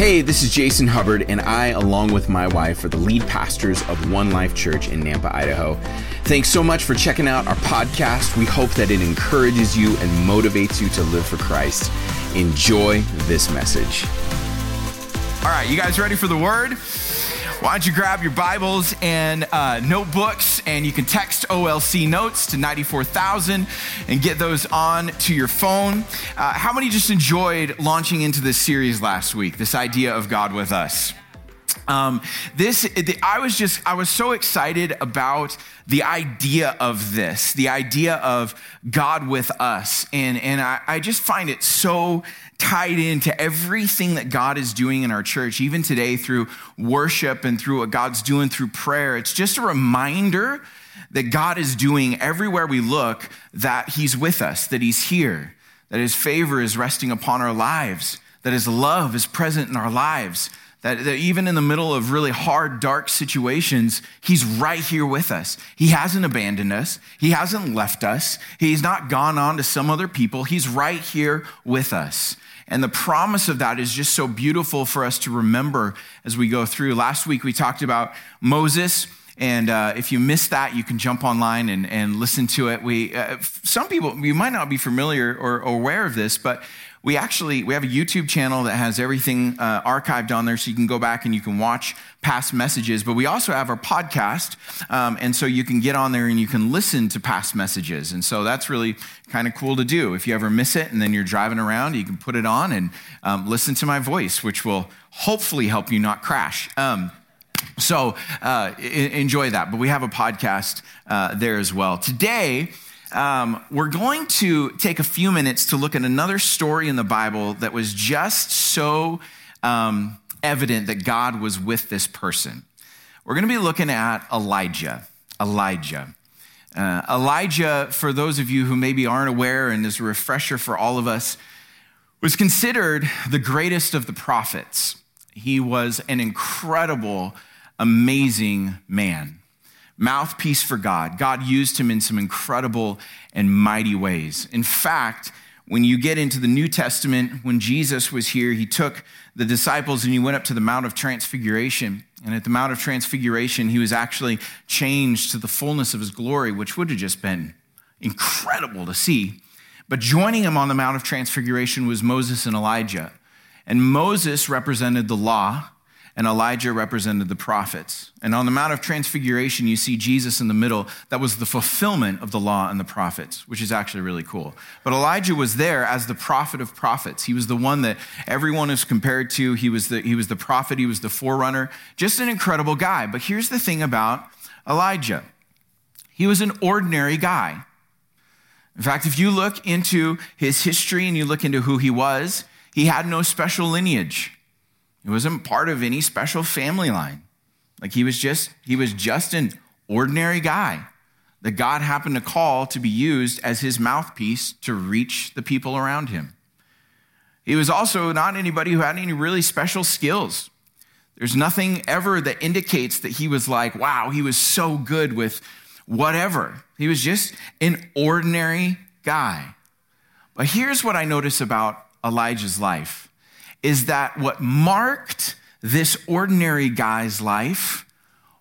Hey, this is Jason Hubbard, and I, along with my wife, are the lead pastors of One Life Church in Nampa, Idaho. Thanks so much for checking out our podcast. We hope that it encourages you and motivates you to live for Christ. Enjoy this message. All right, you guys ready for the word? Why don't you grab your Bibles and uh, notebooks and you can text OLC notes to 94,000 and get those on to your phone. Uh, how many just enjoyed launching into this series last week, this idea of God with us? Um, this, I was just, I was so excited about the idea of this, the idea of God with us. And, and I, I just find it so tied into everything that God is doing in our church, even today through worship and through what God's doing through prayer. It's just a reminder that God is doing everywhere we look that He's with us, that He's here, that His favor is resting upon our lives, that His love is present in our lives that, that, even in the middle of really hard, dark situations, he's right here with us. He hasn't abandoned us. He hasn't left us. He's not gone on to some other people. He's right here with us. And the promise of that is just so beautiful for us to remember as we go through. Last week we talked about Moses. And uh, if you missed that, you can jump online and, and listen to it. We, uh, some people, you might not be familiar or, or aware of this, but we actually we have a youtube channel that has everything uh, archived on there so you can go back and you can watch past messages. But we also have our podcast um, and so you can get on there and you can listen to past messages. And so that's really kind of cool to do. If you ever miss it and then you're driving around you can put it on and um, listen to my voice which will hopefully help you not crash. Um, so uh, enjoy that. But we have a podcast uh, there as well. Today um, we're going to take a few minutes to look at another story in the Bible that was just so um, evident that God was with this person. We're going to be looking at Elijah. Elijah. Uh, Elijah, for those of you who maybe aren't aware, and as a refresher for all of us, was considered the greatest of the prophets. He was an incredible, amazing man mouthpiece for God. God used him in some incredible and mighty ways. In fact, when you get into the New Testament, when Jesus was here, he took the disciples and he went up to the Mount of Transfiguration. And at the Mount of Transfiguration, he was actually changed to the fullness of his glory, which would have just been incredible to see. But joining him on the Mount of Transfiguration was Moses and Elijah. And Moses represented the law, and Elijah represented the prophets. And on the Mount of Transfiguration, you see Jesus in the middle. That was the fulfillment of the law and the prophets, which is actually really cool. But Elijah was there as the prophet of prophets. He was the one that everyone is compared to. He was the, he was the prophet, he was the forerunner. Just an incredible guy. But here's the thing about Elijah he was an ordinary guy. In fact, if you look into his history and you look into who he was, he had no special lineage. He wasn't part of any special family line. Like he was just, he was just an ordinary guy that God happened to call to be used as his mouthpiece to reach the people around him. He was also not anybody who had any really special skills. There's nothing ever that indicates that he was like, wow, he was so good with whatever. He was just an ordinary guy. But here's what I notice about Elijah's life is that what marked this ordinary guy's life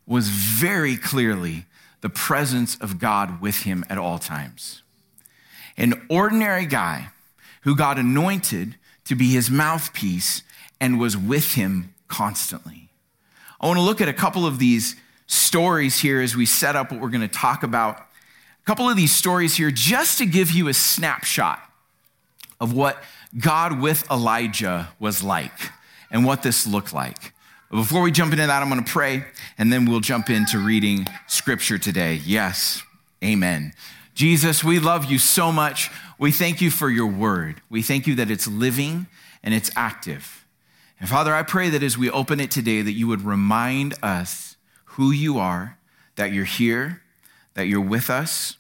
was very clearly the presence of God with him at all times. An ordinary guy who God anointed to be his mouthpiece and was with him constantly. I want to look at a couple of these stories here as we set up what we're going to talk about. A couple of these stories here just to give you a snapshot of what God with Elijah was like and what this looked like. But before we jump into that, I'm going to pray and then we'll jump into reading scripture today. Yes, amen. Jesus, we love you so much. We thank you for your word. We thank you that it's living and it's active. And Father, I pray that as we open it today, that you would remind us who you are, that you're here, that you're with us,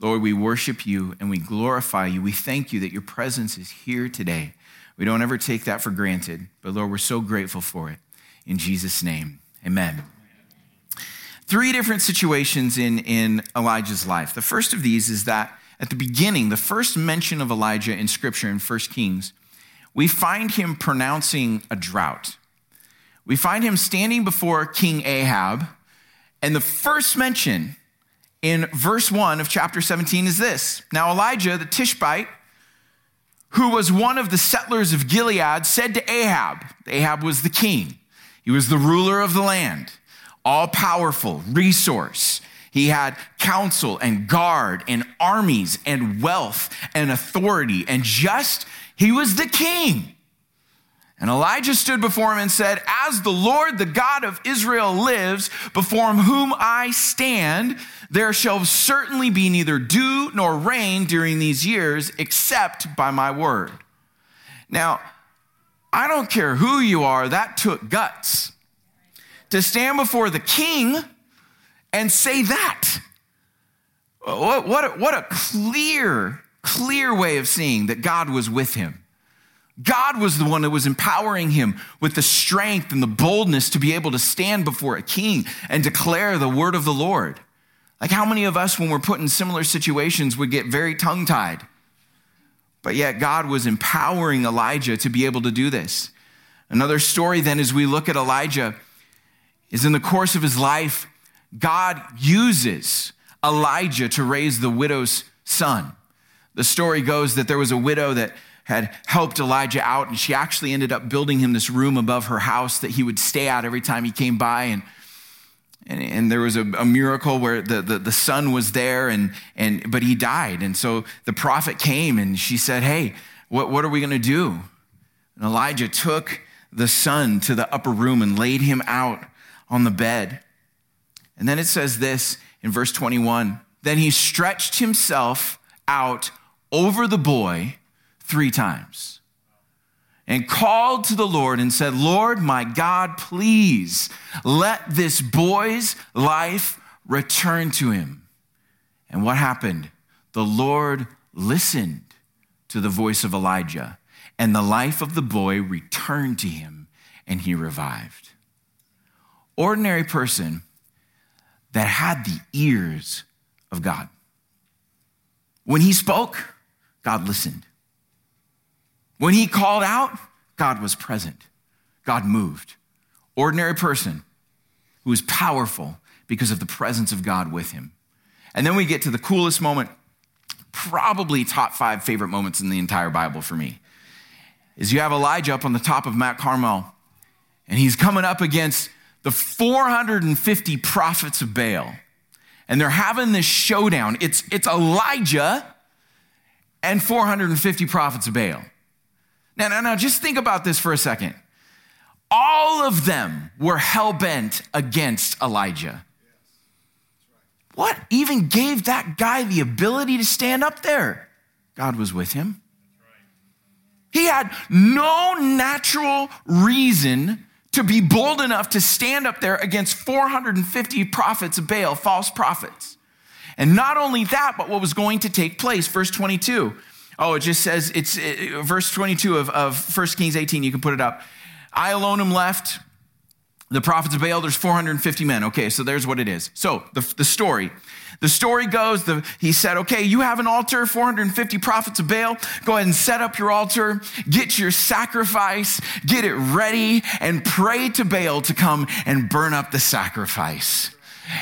Lord, we worship you and we glorify you. We thank you that your presence is here today. We don't ever take that for granted, but Lord, we're so grateful for it. In Jesus' name, amen. Three different situations in, in Elijah's life. The first of these is that at the beginning, the first mention of Elijah in Scripture in 1 Kings, we find him pronouncing a drought. we find him standing before King Ahab. And the first mention in verse 1 of chapter 17 is this Now, Elijah the Tishbite, who was one of the settlers of Gilead, said to Ahab, Ahab was the king, he was the ruler of the land, all powerful, resource. He had counsel and guard and armies and wealth and authority and just, he was the king. And Elijah stood before him and said, As the Lord, the God of Israel, lives, before whom I stand, there shall certainly be neither dew nor rain during these years, except by my word. Now, I don't care who you are, that took guts. To stand before the king and say that. What, what, what a clear, clear way of seeing that God was with him. God was the one that was empowering him with the strength and the boldness to be able to stand before a king and declare the word of the Lord. Like, how many of us, when we're put in similar situations, would get very tongue tied? But yet, God was empowering Elijah to be able to do this. Another story, then, as we look at Elijah, is in the course of his life, God uses Elijah to raise the widow's son. The story goes that there was a widow that had helped Elijah out, and she actually ended up building him this room above her house that he would stay at every time he came by. And, and, and there was a, a, miracle where the, the, the son was there, and, and, but he died. And so the prophet came, and she said, Hey, what, what are we going to do? And Elijah took the son to the upper room and laid him out on the bed. And then it says this in verse 21 Then he stretched himself out over the boy three times and called to the Lord and said, Lord, my God, please let this boy's life return to him. And what happened? The Lord listened to the voice of Elijah, and the life of the boy returned to him, and he revived. Ordinary person that had the ears of God. When he spoke, God listened. When he called out, God was present. God moved. Ordinary person who is powerful because of the presence of God with him. And then we get to the coolest moment, probably top five favorite moments in the entire Bible for me. Is you have Elijah up on the top of Mount Carmel, and he's coming up against the 450 prophets of Baal. And they're having this showdown. It's, it's Elijah and 450 prophets of Baal. Now, now, now, just think about this for a second. All of them were hell bent against Elijah. What even gave that guy the ability to stand up there? God was with him. He had no natural reason to be bold enough to stand up there against 450 prophets of Baal, false prophets. And not only that, but what was going to take place. Verse 22. Oh, it just says, it's it, verse 22 of, of 1 Kings 18. You can put it up. I alone am left. The prophets of Baal, there's 450 men. Okay, so there's what it is. So the, the story. The story goes, the, he said, okay, you have an altar, 450 prophets of Baal. Go ahead and set up your altar, get your sacrifice, get it ready, and pray to Baal to come and burn up the sacrifice.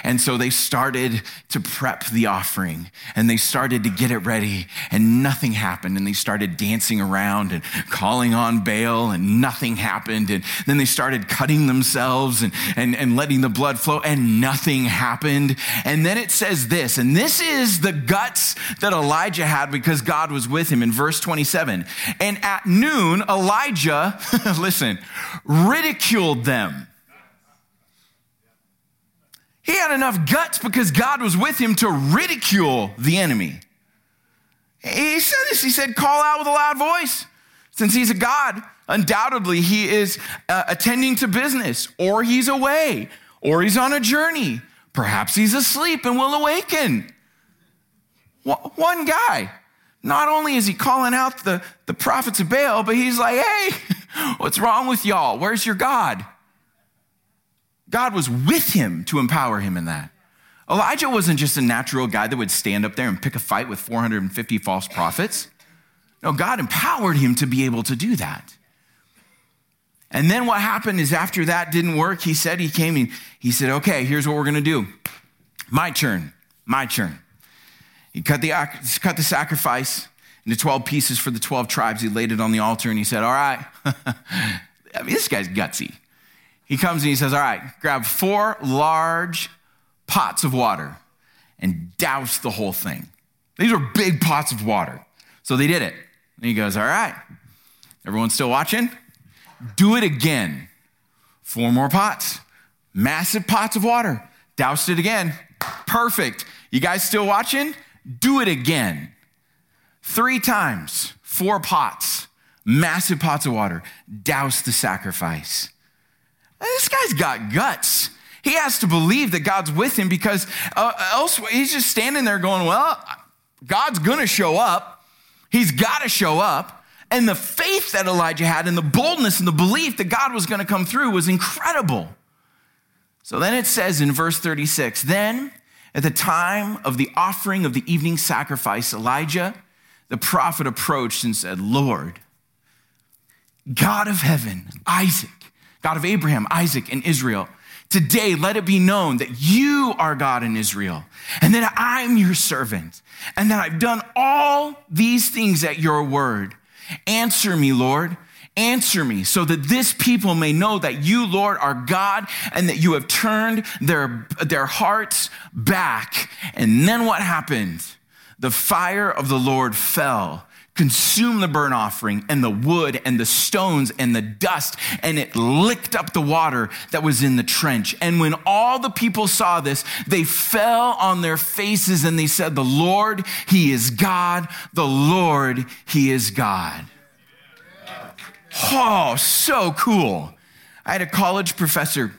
And so they started to prep the offering and they started to get it ready and nothing happened. And they started dancing around and calling on Baal and nothing happened. And then they started cutting themselves and, and, and letting the blood flow and nothing happened. And then it says this, and this is the guts that Elijah had because God was with him in verse 27. And at noon, Elijah, listen, ridiculed them he enough guts because God was with him to ridicule the enemy. He said this. He said, call out with a loud voice. Since he's a God, undoubtedly he is uh, attending to business, or he's away, or he's on a journey. Perhaps he's asleep and will awaken. One guy. Not only is he calling out the, the prophets of Baal, but he's like, hey, what's wrong with y'all? Where's your God? God was with him to empower him in that. Elijah wasn't just a natural guy that would stand up there and pick a fight with 450 false prophets. No, God empowered him to be able to do that. And then what happened is after that didn't work, he said, he came and he said, okay, here's what we're going to do. My turn, my turn. He cut the, cut the sacrifice into 12 pieces for the 12 tribes. He laid it on the altar and he said, all right. I mean, this guy's gutsy. He comes and he says, all right, grab four large pots of water and douse the whole thing. These are big pots of water. So they did it. And he goes, All right, everyone still watching? Do it again. Four more pots, massive pots of water. Doused it again. Perfect. You guys still watching? Do it again. Three times, four pots, massive pots of water. Douse the sacrifice. This guy's got guts. He has to believe that God's with him because uh, else he's just standing there going, Well, God's gonna show up. He's got to show up. And the faith that Elijah had and the boldness and the belief that God was going to come through was incredible. So then it says in verse 36 Then at the time of the offering of the evening sacrifice, Elijah, the prophet, approached and said, Lord, God of heaven, Isaac, God of Abraham, Isaac, and Israel, Today, let it be known that you are God in Israel and that I'm your servant and that I've done all these things at your word. Answer me, Lord. Answer me so that this people may know that you, Lord, are God and that you have turned their, their hearts back. And then what happened? The fire of the Lord fell consumed the burnt offering and the wood and the stones and the dust, and it licked up the water that was in the trench. And when all the people saw this, they fell on their faces and they said, The Lord, He is God. The Lord, He is God. Oh, so cool. I had a college professor,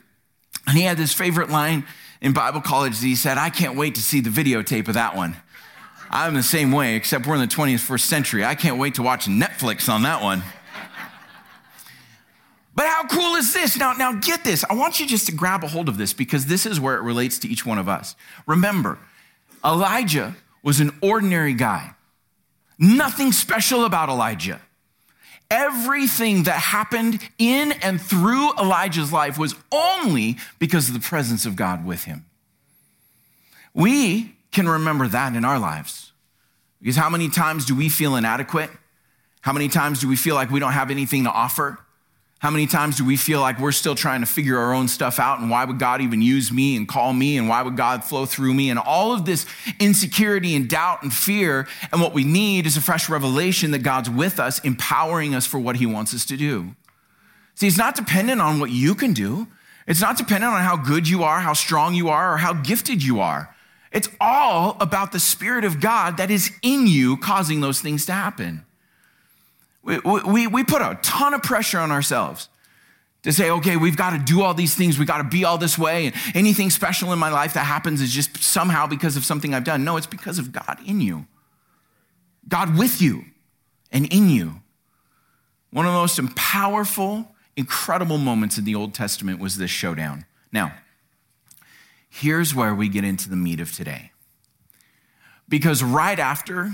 and he had this favorite line in Bible college. He said, I can't wait to see the videotape of that one. I'm the same way, except we're in the 21st century. I can't wait to watch Netflix on that one. But how cool is this? Now, now get this. I want you just to grab a hold of this because this is where it relates to each one of us. Remember, Elijah was an ordinary guy. Nothing special about Elijah. Everything that happened in and through Elijah's life was only because of the presence of God with him. We can remember that in our lives. Because how many times do we feel inadequate? How many times do we feel like we don't have anything to offer? How many times do we feel like we're still trying to figure our own stuff out? And why would God even use me and call me? And why would God flow through me? And all of this insecurity and doubt and fear. And what we need is a fresh revelation that God's with us, empowering us for what He wants us to do. See, it's not dependent on what you can do, it's not dependent on how good you are, how strong you are, or how gifted you are. It's all about the Spirit of God that is in you causing those things to happen. We, we, we put a ton of pressure on ourselves to say, okay, we've got to do all these things, we've got to be all this way, and anything special in my life that happens is just somehow because of something I've done. No, it's because of God in you, God with you and in you. One of the most powerful, incredible moments in the Old Testament was this showdown. Now, here's where we get into the meat of today. Because right after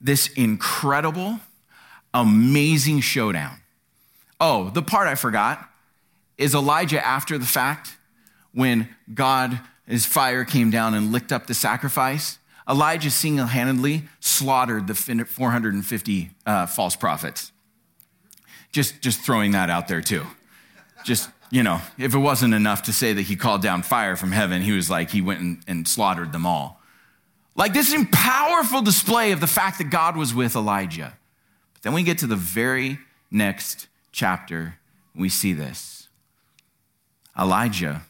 this incredible, amazing showdown, oh, the part I forgot is Elijah after the fact when God, his fire came down and licked up the sacrifice. Elijah single handedly slaughtered the 450 uh, false prophets. Just, just throwing that out there too. Just you know, if it wasn't enough to say that he called down fire from heaven, he was like, he went and, and slaughtered them all. Like this powerful display of the fact that God was with Elijah. But then we get to the very next chapter, we see this. Elijah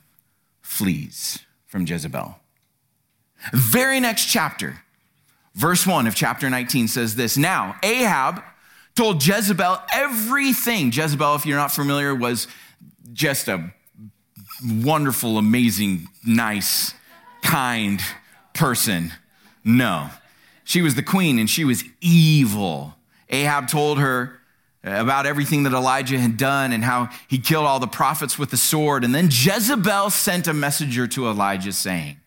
flees from Jezebel. Very next chapter, verse 1 of chapter 19 says this Now, Ahab told Jezebel everything. Jezebel, if you're not familiar, was just a wonderful, amazing, nice, kind person. No. She was the queen and she was evil. Ahab told her about everything that Elijah had done and how he killed all the prophets with the sword. And then Jezebel sent a messenger to Elijah saying,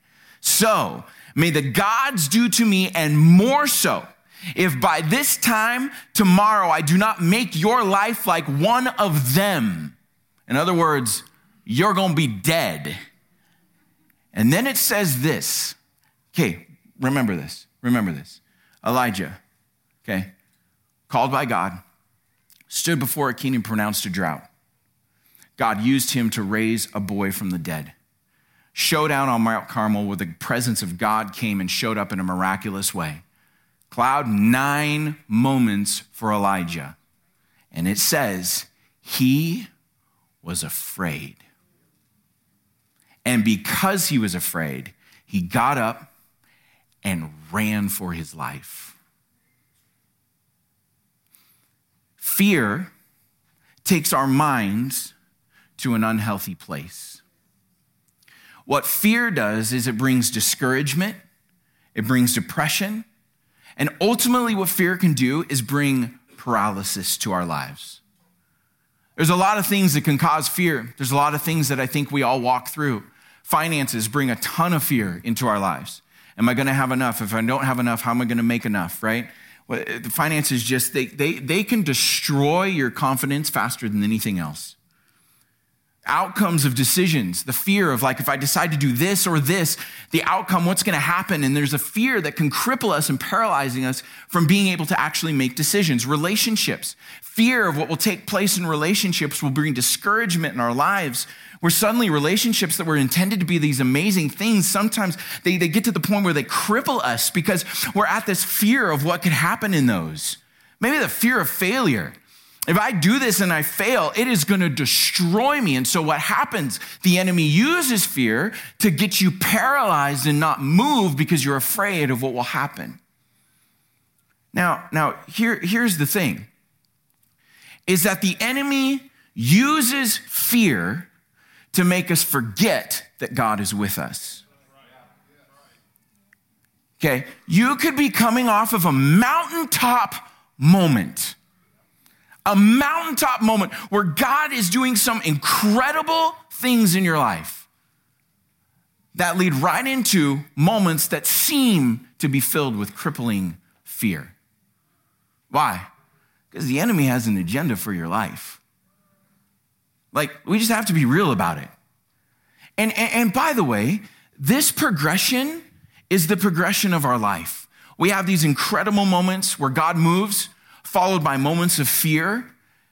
So may the gods do to me and more so if by this time tomorrow I do not make your life like one of them. In other words, you're going to be dead. And then it says this. Okay, remember this. Remember this. Elijah, okay, called by God, stood before a king and pronounced a drought. God used him to raise a boy from the dead. Showdown on Mount Carmel where the presence of God came and showed up in a miraculous way. Cloud nine moments for Elijah. And it says, he was afraid. And because he was afraid, he got up and ran for his life. Fear takes our minds to an unhealthy place. What fear does is it brings discouragement, it brings depression, and ultimately, what fear can do is bring paralysis to our lives. There's a lot of things that can cause fear. There's a lot of things that I think we all walk through. Finances bring a ton of fear into our lives. Am I going to have enough? If I don't have enough, how am I going to make enough, right? Well, the finances just, they, they, they can destroy your confidence faster than anything else outcomes of decisions, the fear of like, if I decide to do this or this, the outcome, what's going to happen? And there's a fear that can cripple us and paralyzing us from being able to actually make decisions. Relationships, fear of what will take place in relationships will bring discouragement in our lives. Where suddenly relationships that were intended to be these amazing things, sometimes they, they get to the point where they cripple us because we're at this fear of what could happen in those. Maybe the fear of failure. If I do this and I fail, it is going to destroy me. And so, what happens? The enemy uses fear to get you paralyzed and not move because you're afraid of what will happen. Now, now here, here's the thing is that the enemy uses fear to make us forget that God is with us. Okay, you could be coming off of a mountaintop moment a mountaintop moment where God is doing some incredible things in your life that lead right into moments that seem to be filled with crippling fear. Why? Because the enemy has an agenda for your life. Like, we just have to be real about it. And, and, and by the way, this progression is the progression of our life. We have these incredible moments where God moves followed by moments of fear,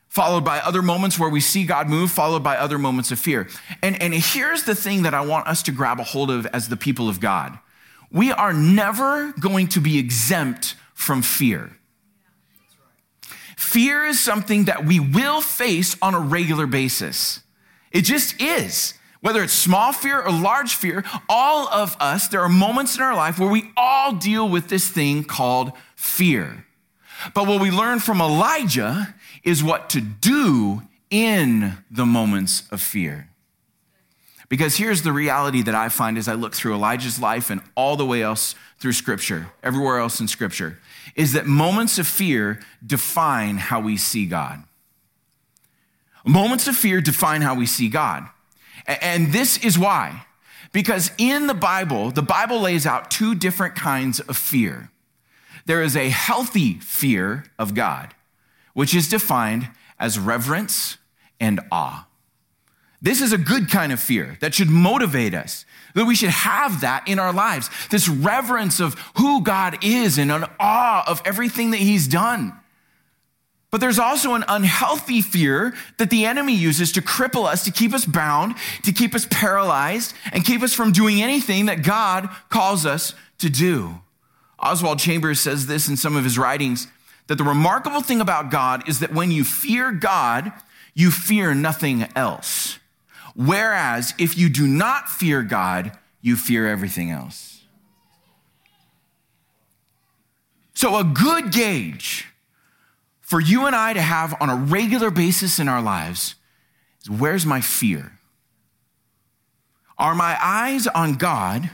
followed by other moments where we see God move, followed by other moments of fear. And, and here's the thing that I want us to grab a hold of as the people of God we are never going to be exempt from fear. Fear is something that we will face on a regular basis. It just is. Whether it's small fear or large fear, all of us, there are moments in our life where we all deal with this thing called fear. But what we learn from Elijah is what to do in the moments of fear. Because here's the reality that I find as I look through Elijah's life and all the way else through Scripture, everywhere else in Scripture, is that moments of fear define how we see God. Moments of fear define how we see God. And this is why. Because in the Bible, the Bible lays out two different kinds of fear there is a healthy fear of God, which is defined as reverence and awe. This is a good kind of fear that should motivate us, that we should have that in our lives. This reverence of who God is and an awe of everything that He's done. But there's also an unhealthy fear that the enemy uses to cripple us, to keep us bound, to keep us paralyzed, and keep us from doing anything that God calls us to do. Oswald Chambers says this in some of his writings that the remarkable thing about God is that when you fear God, you fear nothing else. Whereas if you do not fear God, you fear everything else. So, a good gauge for you and I to have on a regular basis in our lives is where's my fear? Are my eyes on God?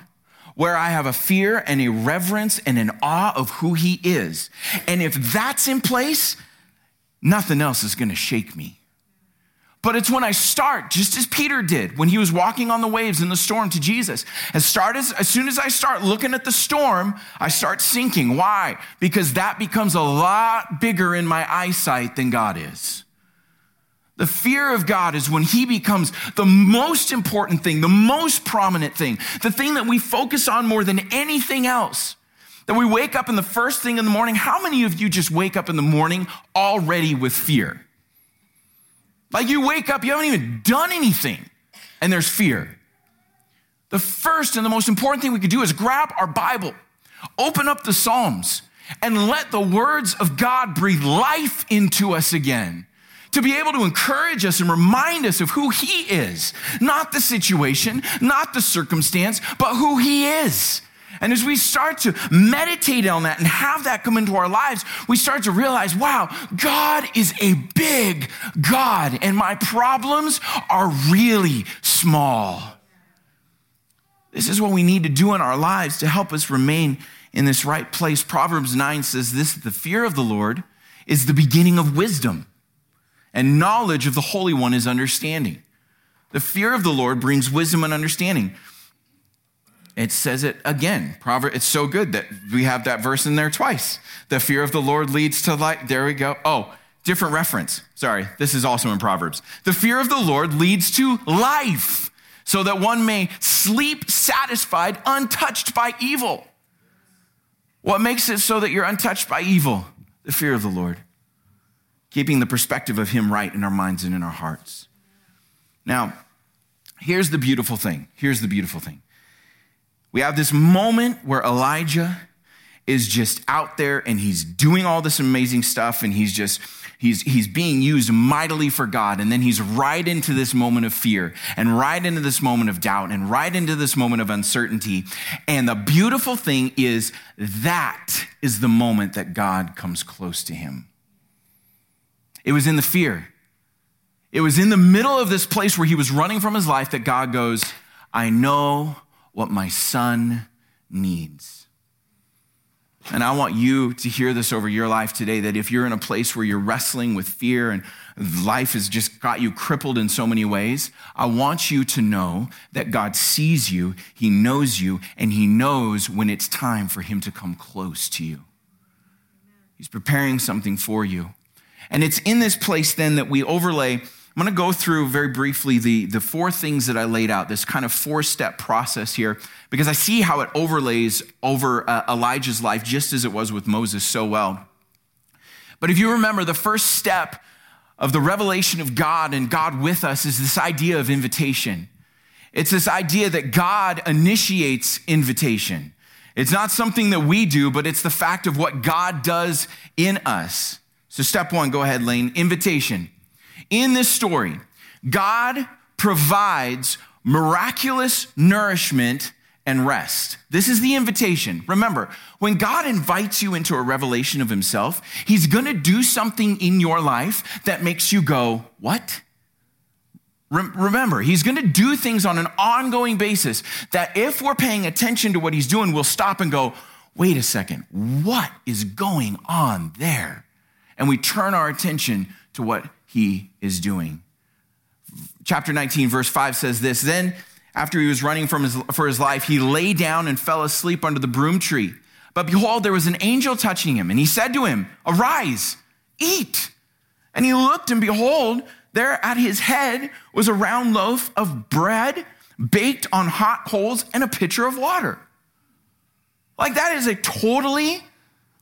Where I have a fear and a reverence and an awe of who he is. And if that's in place, nothing else is going to shake me. But it's when I start, just as Peter did when he was walking on the waves in the storm to Jesus. As, start as, as soon as I start looking at the storm, I start sinking. Why? Because that becomes a lot bigger in my eyesight than God is. The fear of God is when He becomes the most important thing, the most prominent thing, the thing that we focus on more than anything else. That we wake up in the first thing in the morning. How many of you just wake up in the morning already with fear? Like you wake up, you haven't even done anything, and there's fear. The first and the most important thing we could do is grab our Bible, open up the Psalms, and let the words of God breathe life into us again to be able to encourage us and remind us of who He is, not the situation, not the circumstance, but who He is. And as we start to meditate on that and have that come into our lives, we start to realize, wow, God is a big God, and my problems are really small. This is what we need to do in our lives to help us remain in this right place. Proverbs 9 says this the fear of the Lord is the beginning of wisdom, and knowledge of the Holy One is understanding. The fear of the Lord brings wisdom and understanding. It says it again. Proverb, it's so good that we have that verse in there twice. The fear of the Lord leads to life. There we go. Oh, different reference. Sorry, this is also in Proverbs. The fear of the Lord leads to life, so that one may sleep satisfied, untouched by evil. What makes it so that you're untouched by evil? The fear of the Lord. Keeping the perspective of Him right in our minds and in our hearts. Now, here's the beautiful thing. Here's the beautiful thing. We have this moment where Elijah is just out there and he's doing all this amazing stuff and he's just he's he's being used mightily for God and then he's right into this moment of fear and right into this moment of doubt and right into this moment of uncertainty and the beautiful thing is that is the moment that God comes close to him it was in the fear it was in the middle of this place where he was running from his life that God goes I know what my son needs. And I want you to hear this over your life today that if you're in a place where you're wrestling with fear and life has just got you crippled in so many ways, I want you to know that God sees you, He knows you, and He knows when it's time for Him to come close to you. He's preparing something for you. And it's in this place then that we overlay I'm going to go through very briefly the, the four things that I laid out, this kind of four step process here, because I see how it overlays over uh, Elijah's life just as it was with Moses so well. But if you remember, the first step of the revelation of God and God with us is this idea of invitation. It's this idea that God initiates invitation. It's not something that we do, but it's the fact of what God does in us. So, step one, go ahead, Lane. Invitation. In this story, God provides miraculous nourishment and rest. This is the invitation. Remember, when God invites you into a revelation of himself, he's going to do something in your life that makes you go, What? Remember, he's going to do things on an ongoing basis that if we're paying attention to what he's doing, we'll stop and go, Wait a second, what is going on there? And we turn our attention to what he is doing. Chapter 19, verse 5 says this Then, after he was running from his, for his life, he lay down and fell asleep under the broom tree. But behold, there was an angel touching him, and he said to him, Arise, eat. And he looked, and behold, there at his head was a round loaf of bread baked on hot coals and a pitcher of water. Like that is a totally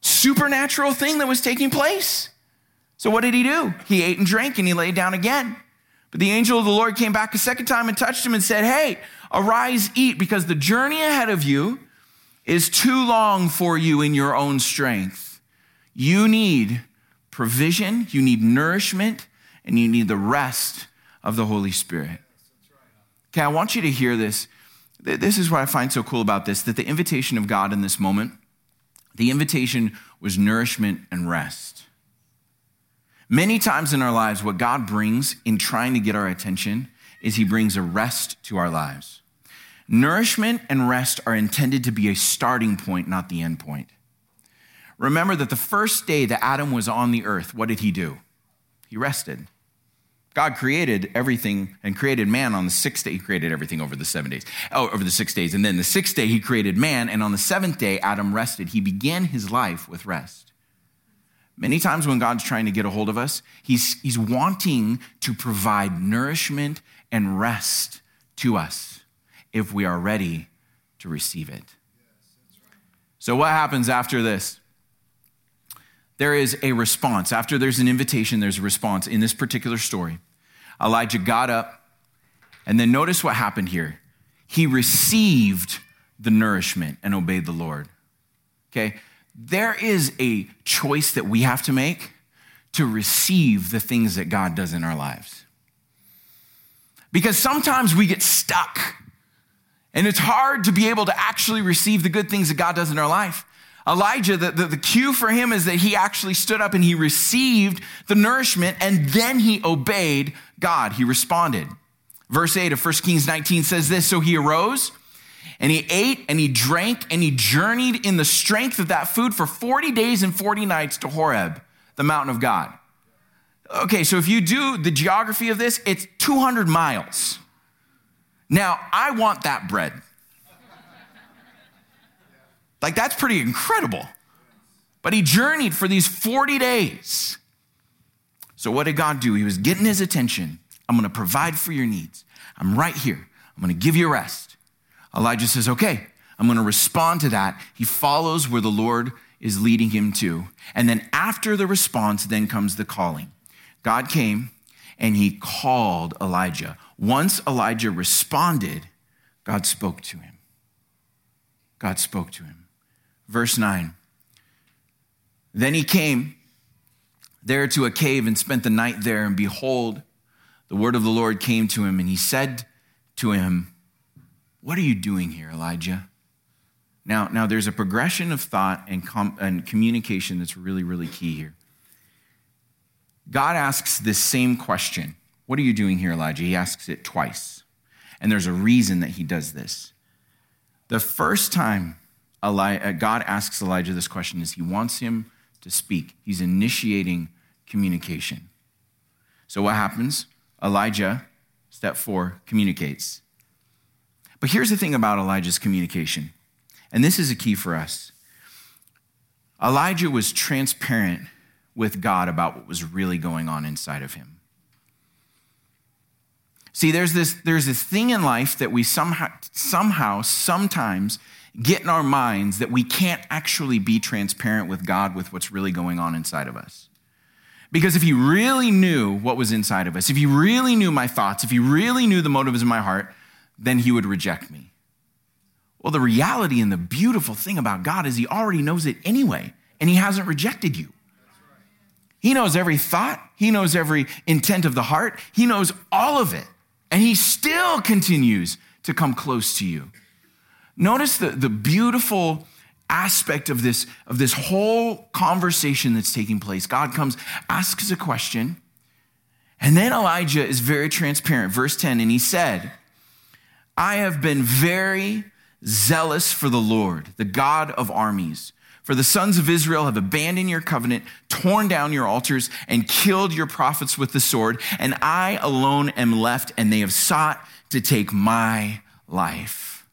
supernatural thing that was taking place. So what did he do? He ate and drank and he lay down again. But the angel of the Lord came back a second time and touched him and said, Hey, arise, eat, because the journey ahead of you is too long for you in your own strength. You need provision, you need nourishment, and you need the rest of the Holy Spirit. Okay, I want you to hear this. This is what I find so cool about this that the invitation of God in this moment, the invitation was nourishment and rest. Many times in our lives, what God brings in trying to get our attention is He brings a rest to our lives. Nourishment and rest are intended to be a starting point, not the end point. Remember that the first day that Adam was on the earth, what did he do? He rested. God created everything and created man on the sixth day. He created everything over the seven days, oh, over the six days. And then the sixth day, he created man. And on the seventh day, Adam rested. He began his life with rest. Many times when God's trying to get a hold of us, he's, he's wanting to provide nourishment and rest to us if we are ready to receive it. So, what happens after this? There is a response. After there's an invitation, there's a response. In this particular story, Elijah got up, and then notice what happened here. He received the nourishment and obeyed the Lord. Okay? There is a choice that we have to make to receive the things that God does in our lives. Because sometimes we get stuck and it's hard to be able to actually receive the good things that God does in our life. Elijah, the, the, the, cue for him is that he actually stood up and he received the nourishment and then he obeyed God. He responded. Verse 8 of 1 Kings 19 says this So he arose and he ate and he drank and he journeyed in the strength of that food for 40 days and 40 nights to Horeb, the mountain of God. Okay, so if you do the geography of this, it's 200 miles. Now, I want that bread. Like, that's pretty incredible. But he journeyed for these 40 days. So, what did God do? He was getting his attention. I'm going to provide for your needs. I'm right here. I'm going to give you rest. Elijah says, Okay, I'm going to respond to that. He follows where the Lord is leading him to. And then after the response, then comes the calling. God came and he called Elijah. Once Elijah responded, God spoke to him. God spoke to him. Verse 9. Then he came there to a cave and spent the night there. And behold, the word of the Lord came to him, and he said to him, what are you doing here, Elijah? Now, now there's a progression of thought and, com- and communication that's really, really key here. God asks this same question What are you doing here, Elijah? He asks it twice. And there's a reason that he does this. The first time Eli- uh, God asks Elijah this question is he wants him to speak, he's initiating communication. So, what happens? Elijah, step four, communicates. But here's the thing about Elijah's communication, and this is a key for us. Elijah was transparent with God about what was really going on inside of him. See, there's this, there's this thing in life that we somehow, somehow, sometimes get in our minds that we can't actually be transparent with God with what's really going on inside of us. Because if he really knew what was inside of us, if he really knew my thoughts, if he really knew the motives in my heart, then he would reject me. Well, the reality and the beautiful thing about God is he already knows it anyway, and he hasn't rejected you. He knows every thought, he knows every intent of the heart, he knows all of it, and he still continues to come close to you. Notice the, the beautiful aspect of this, of this whole conversation that's taking place. God comes, asks a question, and then Elijah is very transparent. Verse 10, and he said, I have been very zealous for the Lord, the God of armies. For the sons of Israel have abandoned your covenant, torn down your altars, and killed your prophets with the sword, and I alone am left, and they have sought to take my life.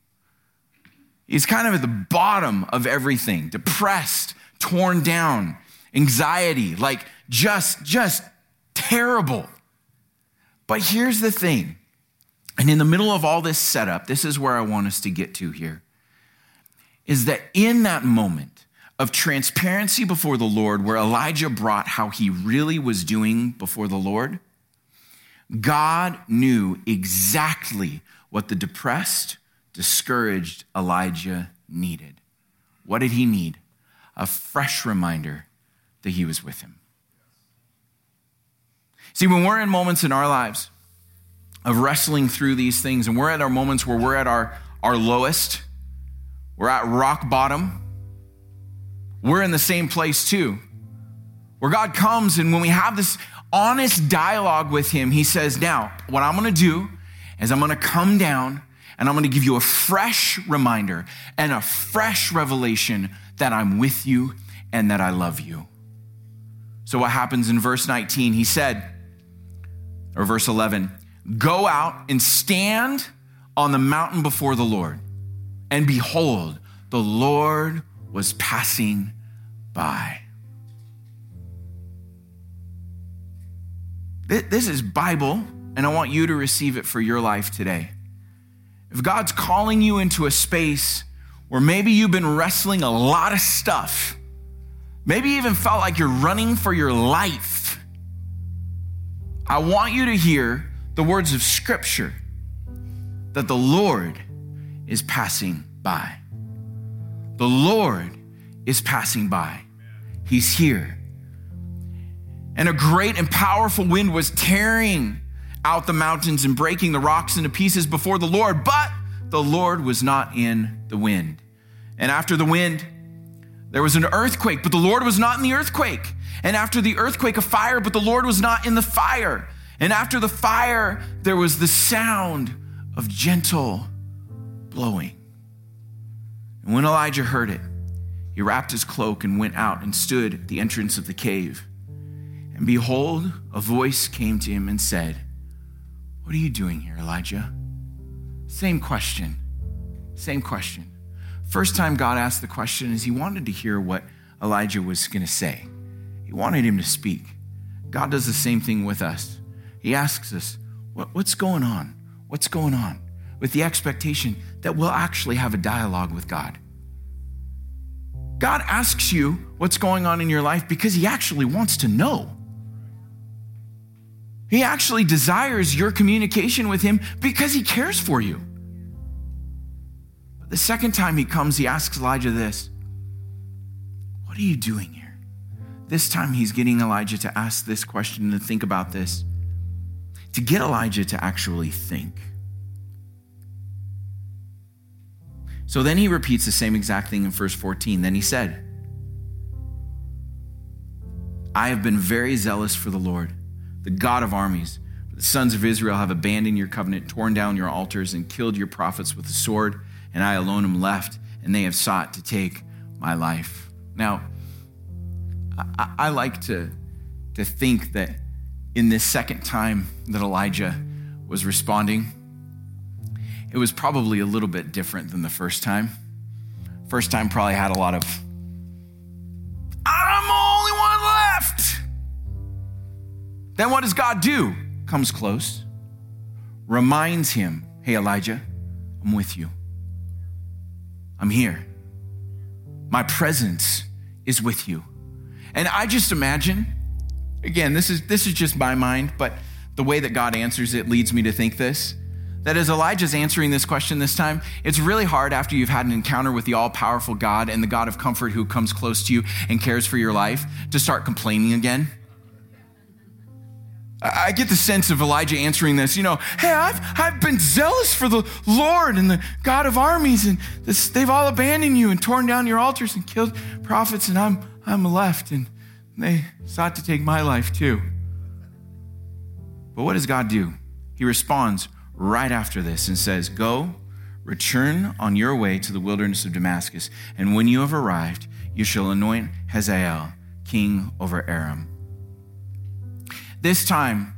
He's kind of at the bottom of everything, depressed, torn down, anxiety, like just, just terrible. But here's the thing and in the middle of all this setup, this is where I want us to get to here is that in that moment of transparency before the Lord, where Elijah brought how he really was doing before the Lord, God knew exactly what the depressed, discouraged Elijah needed. What did he need? A fresh reminder that he was with him. See, when we're in moments in our lives, of wrestling through these things. And we're at our moments where we're at our, our lowest, we're at rock bottom. We're in the same place too, where God comes and when we have this honest dialogue with Him, He says, Now, what I'm gonna do is I'm gonna come down and I'm gonna give you a fresh reminder and a fresh revelation that I'm with you and that I love you. So, what happens in verse 19? He said, or verse 11, Go out and stand on the mountain before the Lord. And behold, the Lord was passing by. This is Bible, and I want you to receive it for your life today. If God's calling you into a space where maybe you've been wrestling a lot of stuff, maybe even felt like you're running for your life, I want you to hear the words of Scripture that the Lord is passing by. The Lord is passing by. He's here. And a great and powerful wind was tearing out the mountains and breaking the rocks into pieces before the Lord, but the Lord was not in the wind. And after the wind, there was an earthquake, but the Lord was not in the earthquake. And after the earthquake, a fire, but the Lord was not in the fire. And after the fire, there was the sound of gentle blowing. And when Elijah heard it, he wrapped his cloak and went out and stood at the entrance of the cave. And behold, a voice came to him and said, What are you doing here, Elijah? Same question. Same question. First time God asked the question is he wanted to hear what Elijah was going to say. He wanted him to speak. God does the same thing with us. He asks us, what, What's going on? What's going on? With the expectation that we'll actually have a dialogue with God. God asks you what's going on in your life because He actually wants to know. He actually desires your communication with Him because He cares for you. The second time He comes, He asks Elijah this What are you doing here? This time He's getting Elijah to ask this question and think about this to get Elijah to actually think. So then he repeats the same exact thing in verse 14. Then he said, I have been very zealous for the Lord, the God of armies. The sons of Israel have abandoned your covenant, torn down your altars, and killed your prophets with the sword, and I alone am left, and they have sought to take my life. Now, I, I like to, to think that in this second time that Elijah was responding, it was probably a little bit different than the first time. First time probably had a lot of, I'm the only one left. Then what does God do? Comes close, reminds him, Hey, Elijah, I'm with you. I'm here. My presence is with you. And I just imagine Again, this is, this is just my mind, but the way that God answers it leads me to think this. That as Elijah's answering this question this time, it's really hard after you've had an encounter with the all powerful God and the God of comfort who comes close to you and cares for your life to start complaining again. I get the sense of Elijah answering this, you know, hey, I've, I've been zealous for the Lord and the God of armies, and this, they've all abandoned you and torn down your altars and killed prophets, and I'm, I'm left. And they sought to take my life too. But what does God do? He responds right after this and says, Go, return on your way to the wilderness of Damascus, and when you have arrived, you shall anoint Hazael king over Aram. This time,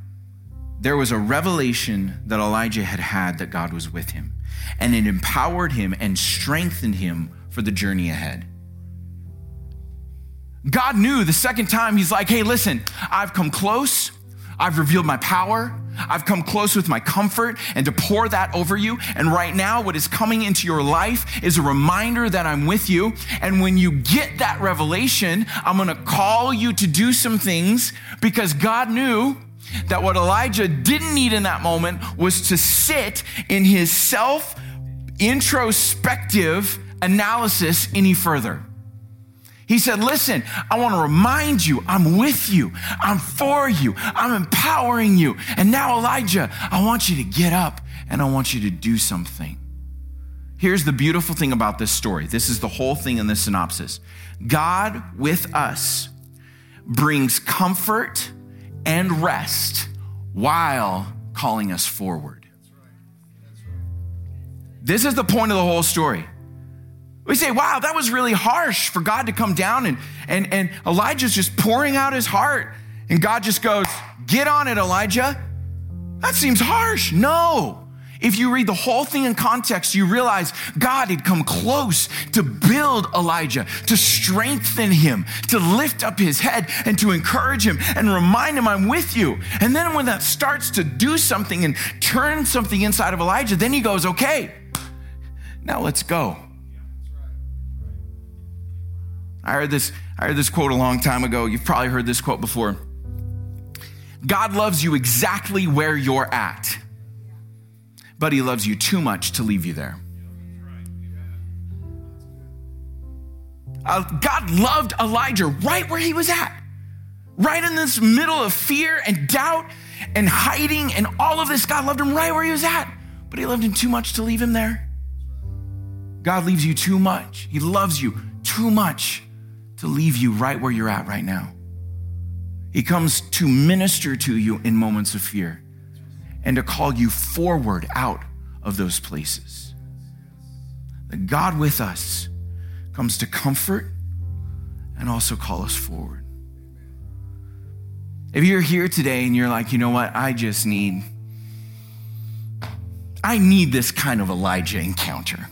there was a revelation that Elijah had had that God was with him, and it empowered him and strengthened him for the journey ahead. God knew the second time, He's like, hey, listen, I've come close. I've revealed my power. I've come close with my comfort and to pour that over you. And right now, what is coming into your life is a reminder that I'm with you. And when you get that revelation, I'm going to call you to do some things because God knew that what Elijah didn't need in that moment was to sit in his self introspective analysis any further. He said, Listen, I want to remind you, I'm with you, I'm for you, I'm empowering you. And now, Elijah, I want you to get up and I want you to do something. Here's the beautiful thing about this story this is the whole thing in this synopsis God with us brings comfort and rest while calling us forward. This is the point of the whole story. We say, wow, that was really harsh for God to come down and, and, and Elijah's just pouring out his heart. And God just goes, get on it, Elijah. That seems harsh. No, If you read the whole thing in context, you realize God had come close to build Elijah, to strengthen him, to lift up his head, and to encourage him and remind him, I'm with you. And then when that starts to do something and turn something inside of Elijah, then he goes, Okay, now let's go. I heard this, I heard this quote a long time ago. You've probably heard this quote before. God loves you exactly where you're at but he loves you too much to leave you there. Uh, God loved Elijah right where he was at, right in this middle of fear and doubt and hiding and all of this. God loved him right where he was at, but he loved him too much to leave him there. God leaves you too much. He loves you too much to leave you right where you're at right now. He comes to minister to you in moments of fear and to call you forward out of those places. The God with us comes to comfort and also call us forward. If you're here today and you're like, you know what, I just need, I need this kind of Elijah encounter.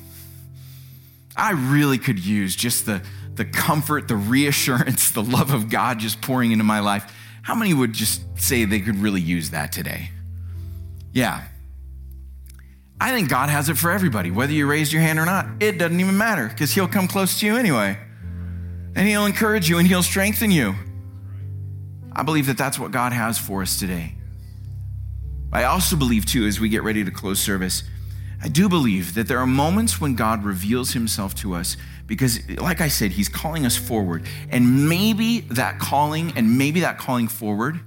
I really could use just the, the comfort, the reassurance, the love of God just pouring into my life. How many would just say they could really use that today? Yeah. I think God has it for everybody, whether you raised your hand or not. It doesn't even matter because He'll come close to you anyway. And He'll encourage you and He'll strengthen you. I believe that that's what God has for us today. I also believe, too, as we get ready to close service, I do believe that there are moments when God reveals Himself to us because, like I said, He's calling us forward. And maybe that calling and maybe that calling forward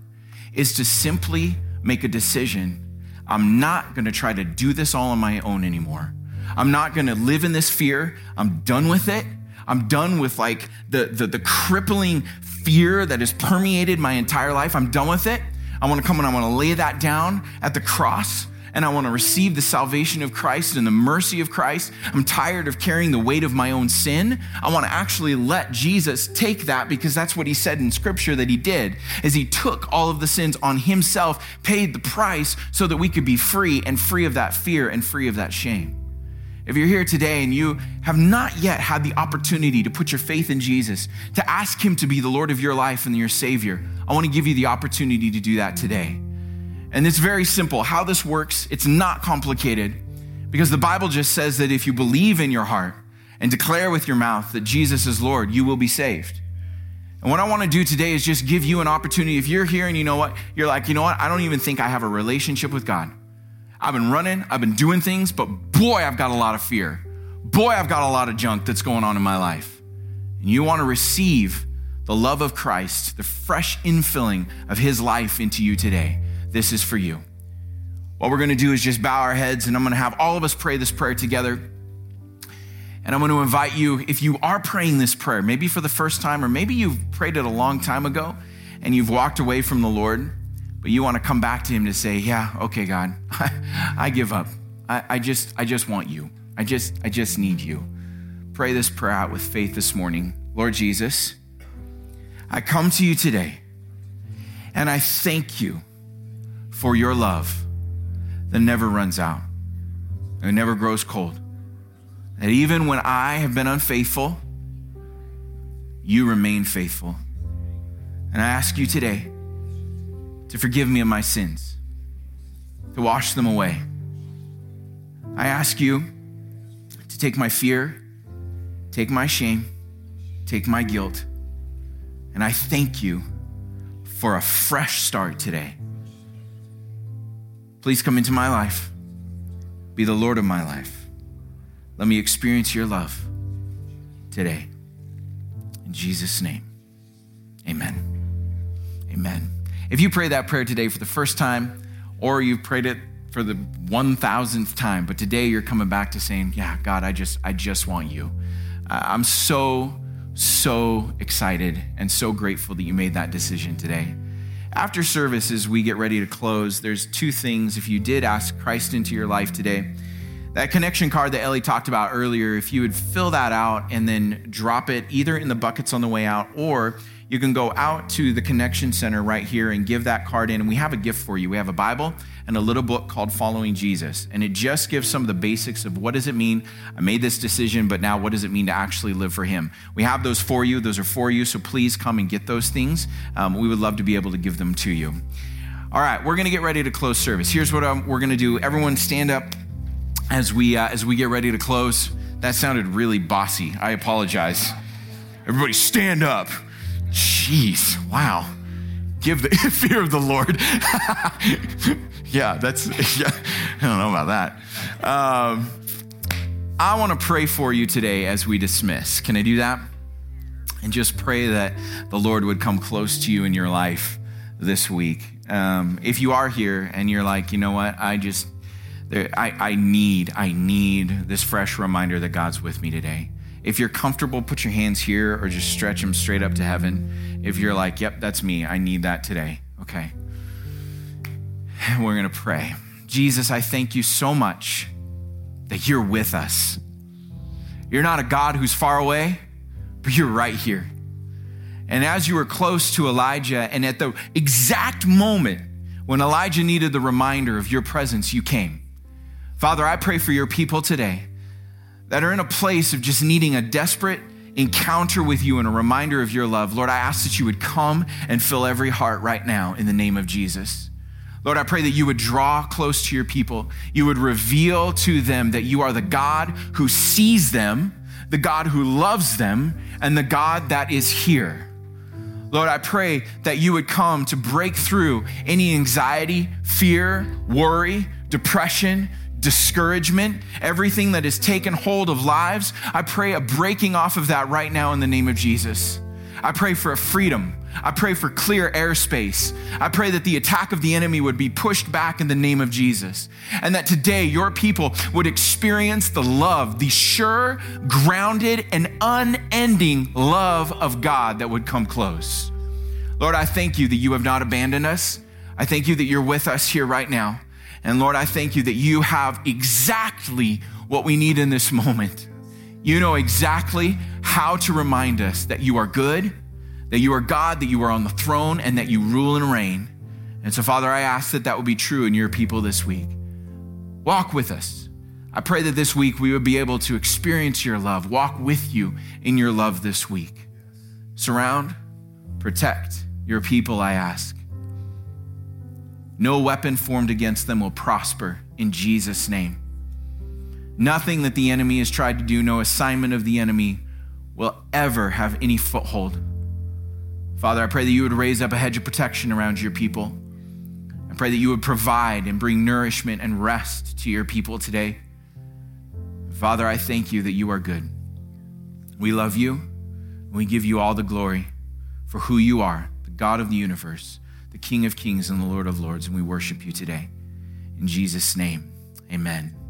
is to simply make a decision I'm not going to try to do this all on my own anymore. I'm not going to live in this fear. I'm done with it. I'm done with like the, the, the crippling fear that has permeated my entire life. I'm done with it. I want to come and I want to lay that down at the cross and I want to receive the salvation of Christ and the mercy of Christ. I'm tired of carrying the weight of my own sin. I want to actually let Jesus take that because that's what he said in scripture that he did. Is he took all of the sins on himself, paid the price so that we could be free and free of that fear and free of that shame. If you're here today and you have not yet had the opportunity to put your faith in Jesus, to ask him to be the Lord of your life and your savior, I want to give you the opportunity to do that today. And it's very simple. How this works, it's not complicated because the Bible just says that if you believe in your heart and declare with your mouth that Jesus is Lord, you will be saved. And what I want to do today is just give you an opportunity. If you're here and you know what, you're like, you know what, I don't even think I have a relationship with God. I've been running, I've been doing things, but boy, I've got a lot of fear. Boy, I've got a lot of junk that's going on in my life. And you want to receive the love of Christ, the fresh infilling of his life into you today this is for you. What we're going to do is just bow our heads, and I'm going to have all of us pray this prayer together. And I'm going to invite you, if you are praying this prayer, maybe for the first time, or maybe you've prayed it a long time ago and you've walked away from the Lord, but you want to come back to Him to say, Yeah, okay, God, I give up. I, I, just, I just want you. I just, I just need you. Pray this prayer out with faith this morning. Lord Jesus, I come to you today and I thank you for your love that never runs out and never grows cold. That even when I have been unfaithful, you remain faithful. And I ask you today to forgive me of my sins, to wash them away. I ask you to take my fear, take my shame, take my guilt, and I thank you for a fresh start today. Please come into my life. Be the Lord of my life. Let me experience your love today. In Jesus' name, amen. Amen. If you pray that prayer today for the first time, or you've prayed it for the 1000th time, but today you're coming back to saying, Yeah, God, I just, I just want you. Uh, I'm so, so excited and so grateful that you made that decision today. After service, as we get ready to close, there's two things. If you did ask Christ into your life today, That connection card that Ellie talked about earlier, if you would fill that out and then drop it either in the buckets on the way out or you can go out to the connection center right here and give that card in. And we have a gift for you. We have a Bible and a little book called Following Jesus. And it just gives some of the basics of what does it mean? I made this decision, but now what does it mean to actually live for Him? We have those for you. Those are for you. So please come and get those things. Um, we would love to be able to give them to you. All right, we're going to get ready to close service. Here's what we're going to do. Everyone stand up as we uh, as we get ready to close. That sounded really bossy. I apologize. Everybody stand up. Jeez, wow. Give the fear of the Lord. yeah, that's, yeah, I don't know about that. Um, I want to pray for you today as we dismiss. Can I do that? And just pray that the Lord would come close to you in your life this week. Um, if you are here and you're like, you know what, I just, I, I need, I need this fresh reminder that God's with me today. If you're comfortable, put your hands here or just stretch them straight up to heaven. If you're like, yep, that's me, I need that today. Okay. And we're to pray. Jesus, I thank you so much that you're with us. You're not a God who's far away, but you're right here. And as you were close to Elijah, and at the exact moment when Elijah needed the reminder of your presence, you came. Father, I pray for your people today that are in a place of just needing a desperate encounter with you and a reminder of your love, Lord, I ask that you would come and fill every heart right now in the name of Jesus. Lord, I pray that you would draw close to your people. You would reveal to them that you are the God who sees them, the God who loves them, and the God that is here. Lord, I pray that you would come to break through any anxiety, fear, worry, depression, discouragement, everything that has taken hold of lives, I pray a breaking off of that right now in the name of Jesus. I pray for a freedom. I pray for clear airspace. I pray that the attack of the enemy would be pushed back in the name of Jesus. And that today your people would experience the love, the sure, grounded, and unending love of God that would come close. Lord, I thank you that you have not abandoned us. I thank you that you're with us here right now. And Lord, I thank you that you have exactly what we need in this moment. You know exactly how to remind us that you are good, that you are God, that you are on the throne, and that you rule and reign. And so, Father, I ask that that will be true in your people this week. Walk with us. I pray that this week we would be able to experience your love, walk with you in your love this week. Surround, protect your people, I ask. No weapon formed against them will prosper in Jesus' name. Nothing that the enemy has tried to do, no assignment of the enemy will ever have any foothold. Father, I pray that you would raise up a hedge of protection around your people. I pray that you would provide and bring nourishment and rest to your people today. Father, I thank you that you are good. We love you. And we give you all the glory for who you are, the God of the universe King of Kings and the Lord of Lords, and we worship you today. In Jesus' name, amen.